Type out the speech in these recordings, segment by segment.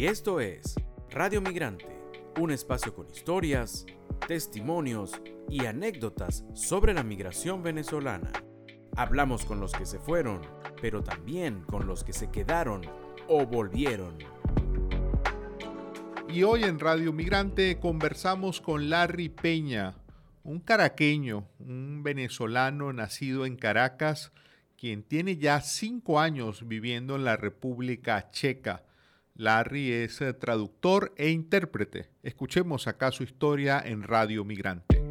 Y esto es Radio Migrante, un espacio con historias, testimonios y anécdotas sobre la migración venezolana. Hablamos con los que se fueron, pero también con los que se quedaron o volvieron. Y hoy en Radio Migrante conversamos con Larry Peña, un caraqueño, un venezolano nacido en Caracas, quien tiene ya cinco años viviendo en la República Checa. Larry es eh, traductor e intérprete. Escuchemos acá su historia en Radio Migrante.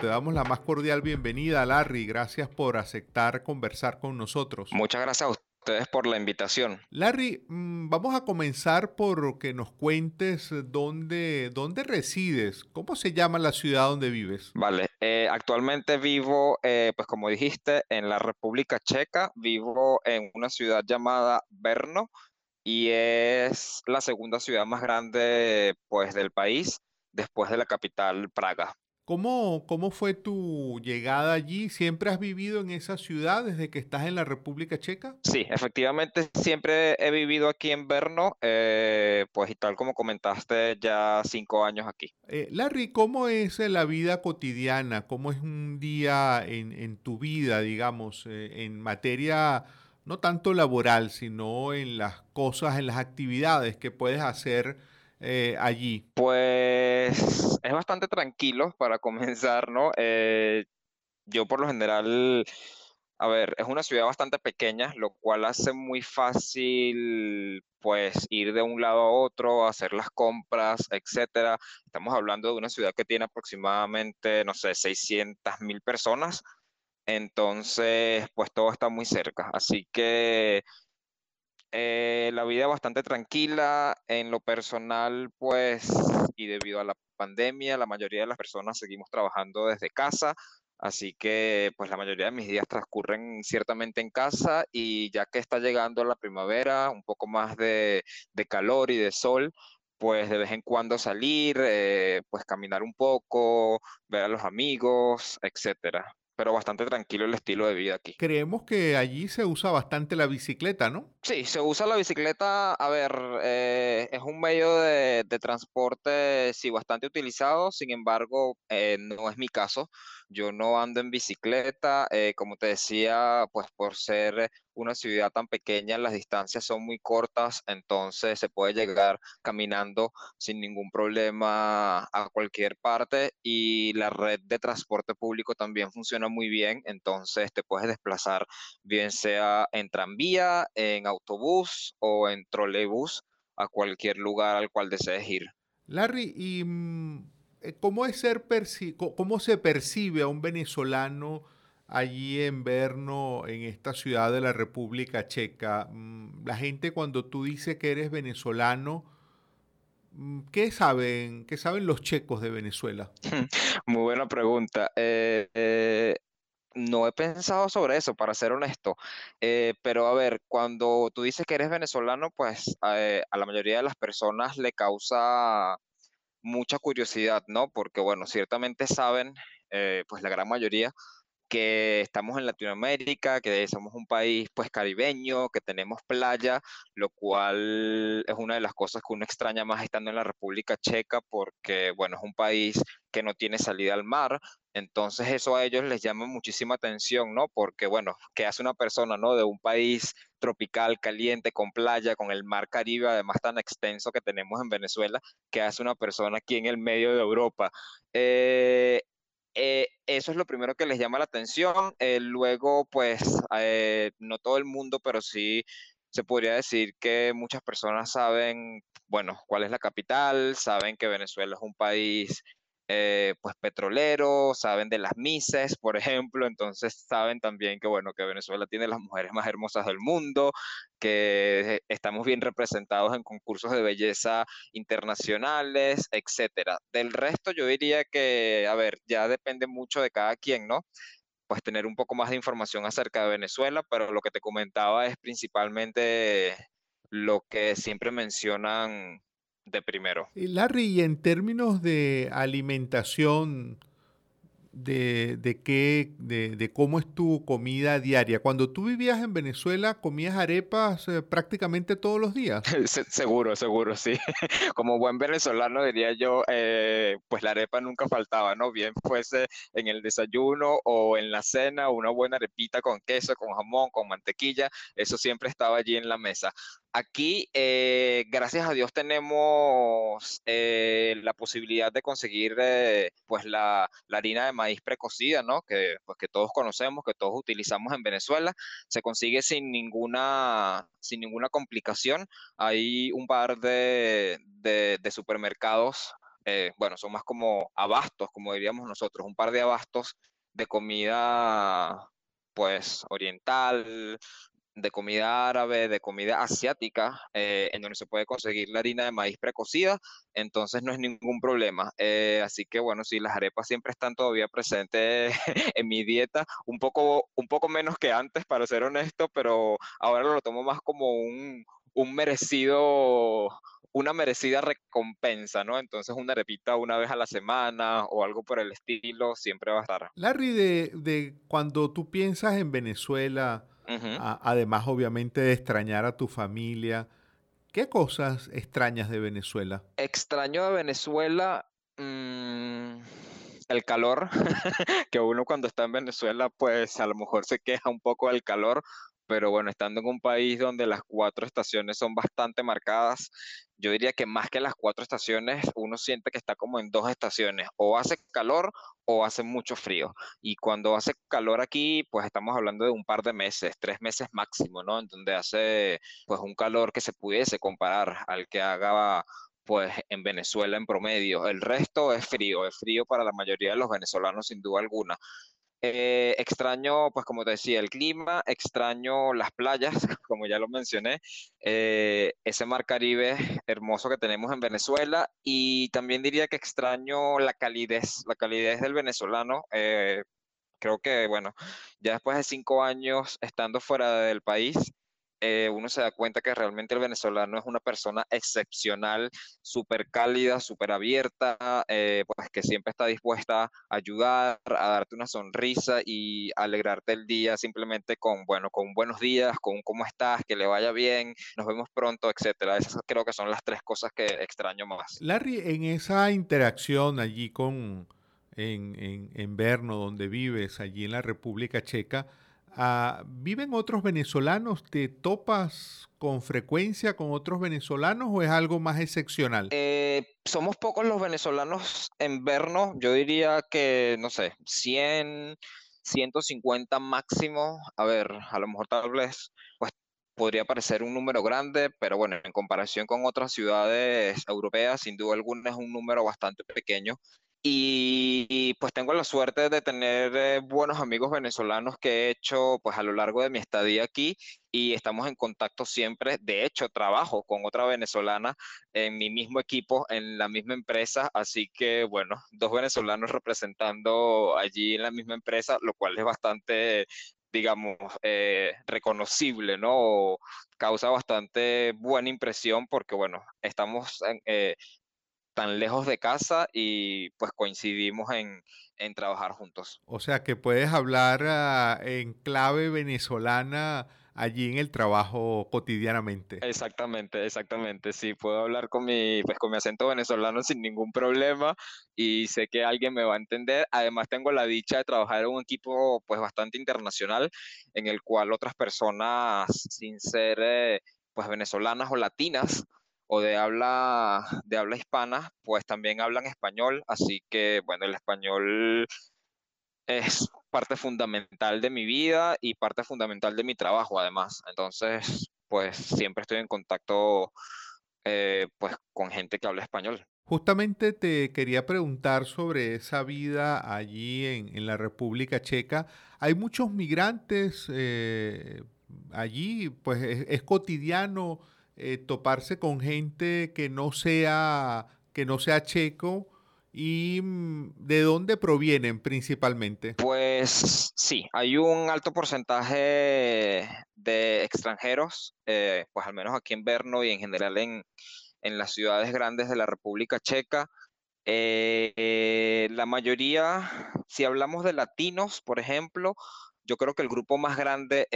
Te damos la más cordial bienvenida, Larry. Gracias por aceptar conversar con nosotros. Muchas gracias a ustedes por la invitación. Larry, mm, vamos a comenzar por que nos cuentes dónde, dónde resides. ¿Cómo se llama la ciudad donde vives? Vale, eh, actualmente vivo, eh, pues como dijiste, en la República Checa. Vivo en una ciudad llamada Brno y es la segunda ciudad más grande pues del país después de la capital Praga. ¿Cómo, ¿Cómo fue tu llegada allí? ¿Siempre has vivido en esa ciudad desde que estás en la República Checa? Sí, efectivamente, siempre he vivido aquí en Brno, eh, pues y tal como comentaste, ya cinco años aquí. Eh, Larry, ¿cómo es eh, la vida cotidiana? ¿Cómo es un día en, en tu vida, digamos, en materia no tanto laboral, sino en las cosas, en las actividades que puedes hacer? Eh, allí? Pues es bastante tranquilo para comenzar, ¿no? Eh, yo por lo general, a ver, es una ciudad bastante pequeña, lo cual hace muy fácil pues ir de un lado a otro, hacer las compras, etcétera. Estamos hablando de una ciudad que tiene aproximadamente, no sé, 600 mil personas. Entonces, pues todo está muy cerca. Así que eh, la vida bastante tranquila. En lo personal, pues, y debido a la pandemia, la mayoría de las personas seguimos trabajando desde casa. Así que, pues, la mayoría de mis días transcurren ciertamente en casa y ya que está llegando la primavera, un poco más de, calor y de sol, pues de vez en cuando salir, eh, pues caminar un poco, ver a los amigos, etcétera pero bastante tranquilo el estilo de vida aquí. Creemos que allí se usa bastante la bicicleta, ¿no? Sí, se usa la bicicleta, a ver, eh, es un medio de, transporte, sí, bastante utilizado, sin embargo, eh, no es mi caso. Yo no ando en bicicleta, eh, como te decía, pues por ser una ciudad tan pequeña, las distancias son muy cortas, entonces se puede llegar caminando sin ningún problema a cualquier parte y la red de transporte público también funciona muy bien, entonces te puedes desplazar bien sea en tranvía, en autobús o en trolebús a cualquier lugar al cual desees ir. Larry, ¿y mm, cómo, es ser cómo se percibe a un venezolano allí en Brno, en esta ciudad de la República Checa? Mm, la gente cuando tú dices que eres venezolano, mm, ¿qué saben, qué saben los checos de Venezuela? Muy buena pregunta. Eh, eh, no he pensado sobre eso, para ser honesto. Eh, pero a ver, cuando tú dices que eres venezolano, pues a la mayoría de las personas le causa mucha curiosidad, ¿no? Porque, bueno, ciertamente saben, pues la gran mayoría, que estamos en Latinoamérica, que somos un país pues caribeño, que tenemos playa, lo cual es una de las cosas que uno extraña más estando en la República Checa porque bueno, es un país que no tiene salida al mar, entonces eso a ellos les llama muchísima atención, ¿no? Porque bueno, ¿qué hace una persona, ¿no? De un país tropical, caliente, con playa, con el mar Caribe, además tan extenso que tenemos en Venezuela, ¿qué hace una persona aquí en el medio de Europa? Eh, eh, eso es lo primero que les llama la atención. Eh, luego, pues, eh, no todo el mundo, pero sí se podría decir que muchas personas saben, bueno, cuál es la capital, saben que Venezuela es un país eh, pues petroleros, saben de las Mises, por ejemplo, entonces saben también que bueno, que Venezuela tiene las mujeres más hermosas del mundo, que estamos bien representados en concursos de belleza internacionales, etcétera. Del resto yo diría que, a ver, ya depende mucho de cada quien, ¿no? Pues tener un poco más de información acerca de Venezuela, pero lo que te comentaba es principalmente lo que siempre mencionan de primero. Larry, y en términos de alimentación, de, de qué, de, de, cómo es tu comida diaria. Cuando tú vivías en Venezuela, ¿comías arepas eh, prácticamente todos los días? seguro, seguro, sí. Como buen venezolano diría yo, eh, pues la arepa nunca faltaba, ¿no? Bien fuese en el desayuno o en la cena, una buena arepita con queso, con jamón, con mantequilla, eso siempre estaba allí en la mesa. Aquí, eh, gracias a Dios, tenemos eh, la posibilidad de conseguir eh, pues la, harina de maíz precocida, ¿no? Que, pues, que todos conocemos, que todos utilizamos en Venezuela. Se consigue sin ninguna, sin ninguna complicación. Hay un par de, de supermercados, bueno, son más como abastos, como diríamos nosotros, un par de abastos de comida pues oriental, de comida árabe, de comida asiática, eh, en donde se puede conseguir la harina de maíz precocida, entonces no es ningún problema. Eh, así que bueno, sí, las arepas siempre están todavía presentes en mi dieta, un poco, un poco menos que antes, para ser honesto, pero ahora lo tomo más como un, un merecido una merecida recompensa, ¿no? Entonces una arepita una vez a la semana o algo por el estilo siempre va a estar. Larry, de, de cuando tú piensas en Venezuela, además obviamente de extrañar a tu familia. ¿Qué cosas extrañas de Venezuela? Extraño de Venezuela mm, el calor, que uno cuando está en Venezuela pues a lo mejor se queja un poco del calor, pero bueno, estando en un país donde las cuatro estaciones son bastante marcadas, yo diría que más que las cuatro estaciones, uno siente que está como en dos estaciones, o hace calor o hace mucho frío. Y cuando hace calor aquí, pues estamos hablando de un par de meses, tres meses máximo, ¿no? En donde hace pues un calor que se pudiese comparar al que haga pues en Venezuela en promedio. El resto es frío, es frío para la mayoría de los venezolanos sin duda alguna. Eh, extraño, pues como te decía, el clima, extraño las playas, como ya lo mencioné, eh, ese mar Caribe hermoso que tenemos en Venezuela y también diría que extraño la calidez, la calidez del venezolano. Eh, creo que, bueno, ya después de cinco años estando fuera del país, eh, uno se da cuenta que realmente el venezolano es una persona excepcional, súper cálida, súper abierta, eh, pues que siempre está dispuesta a ayudar, a darte una sonrisa y alegrarte el día simplemente con, bueno, con buenos días, con cómo estás, que le vaya bien, nos vemos pronto, etcétera. Esas creo que son las tres cosas que extraño más. Larry, en esa interacción allí con, en, en, en Berno, donde vives, allí en la República Checa, Ah, ¿Viven otros venezolanos? ¿Te topas con frecuencia con otros venezolanos o es algo más excepcional? Eh, somos pocos los venezolanos en vernos. Yo diría que, no sé, 100, 150 máximo. A ver, a lo mejor tal vez pues, podría parecer un número grande, pero bueno, en comparación con otras ciudades europeas, sin duda alguna es un número bastante pequeño. Y, pues tengo la suerte de tener eh, buenos amigos venezolanos que he hecho pues a lo largo de mi estadía aquí y estamos en contacto siempre. De hecho, trabajo con otra venezolana en mi mismo equipo, en la misma empresa. Así que bueno, dos venezolanos representando allí en la misma empresa, lo cual es bastante digamos, eh, reconocible, ¿no? causa bastante buena impresión porque, bueno, estamos eh, tan lejos de casa y pues coincidimos en, trabajar juntos. O sea que puedes hablar ah, en clave venezolana allí en el trabajo cotidianamente. Exactamente, exactamente. Sí, puedo hablar con mi, pues, con mi acento venezolano sin ningún problema y sé que alguien me va a entender. Además, tengo la dicha de trabajar en un equipo pues bastante internacional en el cual otras personas sin ser eh, pues venezolanas o latinas o de habla, de habla hispana, pues también hablan español, así que bueno, el español es parte fundamental de mi vida y parte fundamental de mi trabajo además. Entonces, pues siempre estoy en contacto eh, pues con gente que habla español. Justamente te quería preguntar sobre esa vida allí en, la República Checa. Hay muchos migrantes eh, allí, pues es cotidiano eh, toparse con gente que no sea, que no sea checo y mm, de dónde provienen principalmente? Pues sí, hay un alto porcentaje de extranjeros, eh, pues al menos aquí en Berno y en general en, en las ciudades grandes de la República Checa. Eh, la mayoría, si hablamos de latinos, por ejemplo, yo creo que el grupo más grande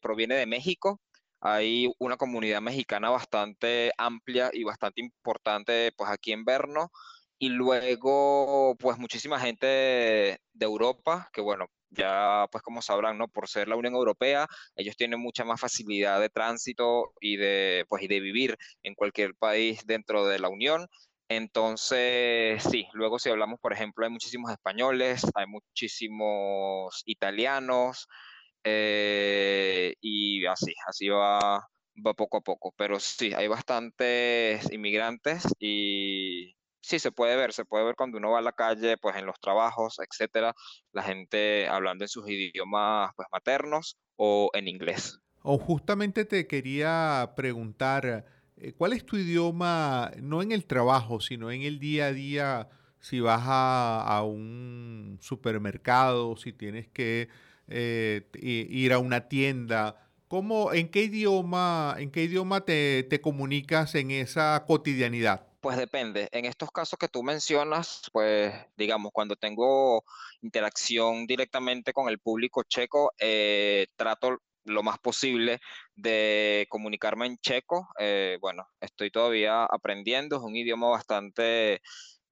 proviene de México. Hay una comunidad mexicana bastante amplia y bastante importante pues aquí en Berno. Y luego, pues muchísima gente de Europa, que bueno, ya pues como sabrán, ¿no? Por ser la Unión Europea, ellos tienen mucha más facilidad de tránsito y de, pues, y de vivir en cualquier país dentro de la Unión. Entonces, sí, luego si hablamos, por ejemplo, hay muchísimos españoles, hay muchísimos italianos, eh, y así, así va, va poco a poco. Pero sí, hay bastantes inmigrantes y sí se puede ver, se puede ver cuando uno va a la calle, pues en los trabajos, etcétera, la gente hablando en sus idiomas pues maternos o en inglés. O justamente te quería preguntar, eh, ¿cuál es tu idioma, no en el trabajo, sino en el día a día, si vas a, un supermercado, si tienes que eh, ir a una tienda? ¿Cómo, en qué idioma, en qué idioma te, comunicas en esa cotidianidad? Pues depende. En estos casos que tú mencionas, pues digamos, cuando tengo interacción directamente con el público checo, eh, trato lo más posible de comunicarme en checo. Eh, bueno, estoy todavía aprendiendo, es un idioma bastante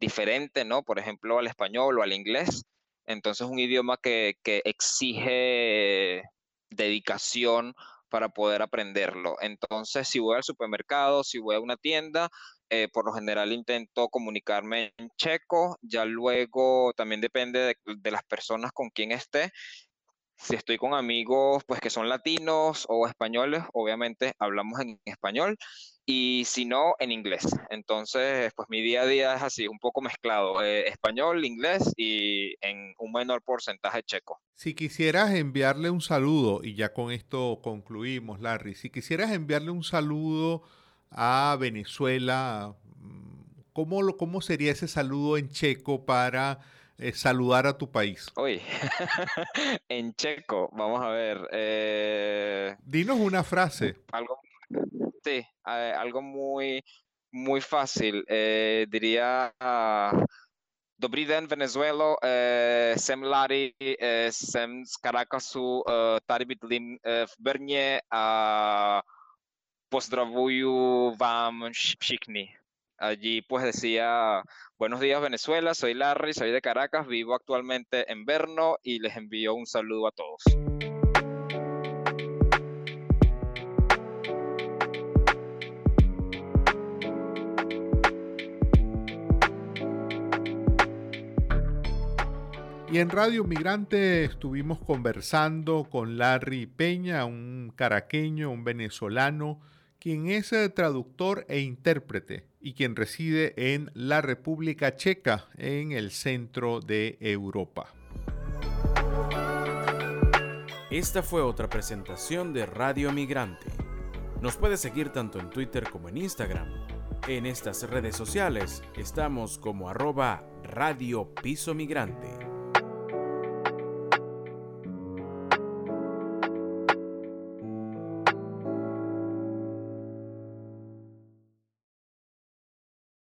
diferente, ¿no? Por ejemplo, al español o al inglés. Entonces, es un idioma que, que exige dedicación para poder aprenderlo. Entonces, si voy al supermercado, si voy a una tienda, eh, por lo general intento comunicarme en checo, ya luego también depende de, las personas con quien esté. Si estoy con amigos pues que son latinos o españoles, obviamente hablamos en español y si no, en inglés. Entonces, pues mi día a día es así, un poco mezclado, eh, español, inglés y en un menor porcentaje checo. Si quisieras enviarle un saludo, y ya con esto concluimos, Larry, si quisieras enviarle un saludo a Venezuela, ¿cómo, cómo sería ese saludo en checo para eh, saludar a tu país? Uy, en checo, vamos a ver. Eh, Dinos una frase. Algo, sí, algo muy, muy fácil. Eh, diría... Dobrý den, Venezuelo, jsem Larry, jsem z Caracasu, tady bydlím v Brně a pozdravuju vám všichni. Allí pues decía, buenos días Venezuela, soy Larry, soy de Caracas, vivo actualmente en Berno y les envío un saludo a todos. Y en Radio Migrante estuvimos conversando con Larry Peña, un caraqueño, un venezolano, quien es eh, traductor e intérprete y quien reside en la República Checa, en el centro de Europa. Esta fue otra presentación de Radio Migrante. Nos puede seguir tanto en Twitter como en Instagram. En estas redes sociales estamos como arroba Radio Piso Migrante.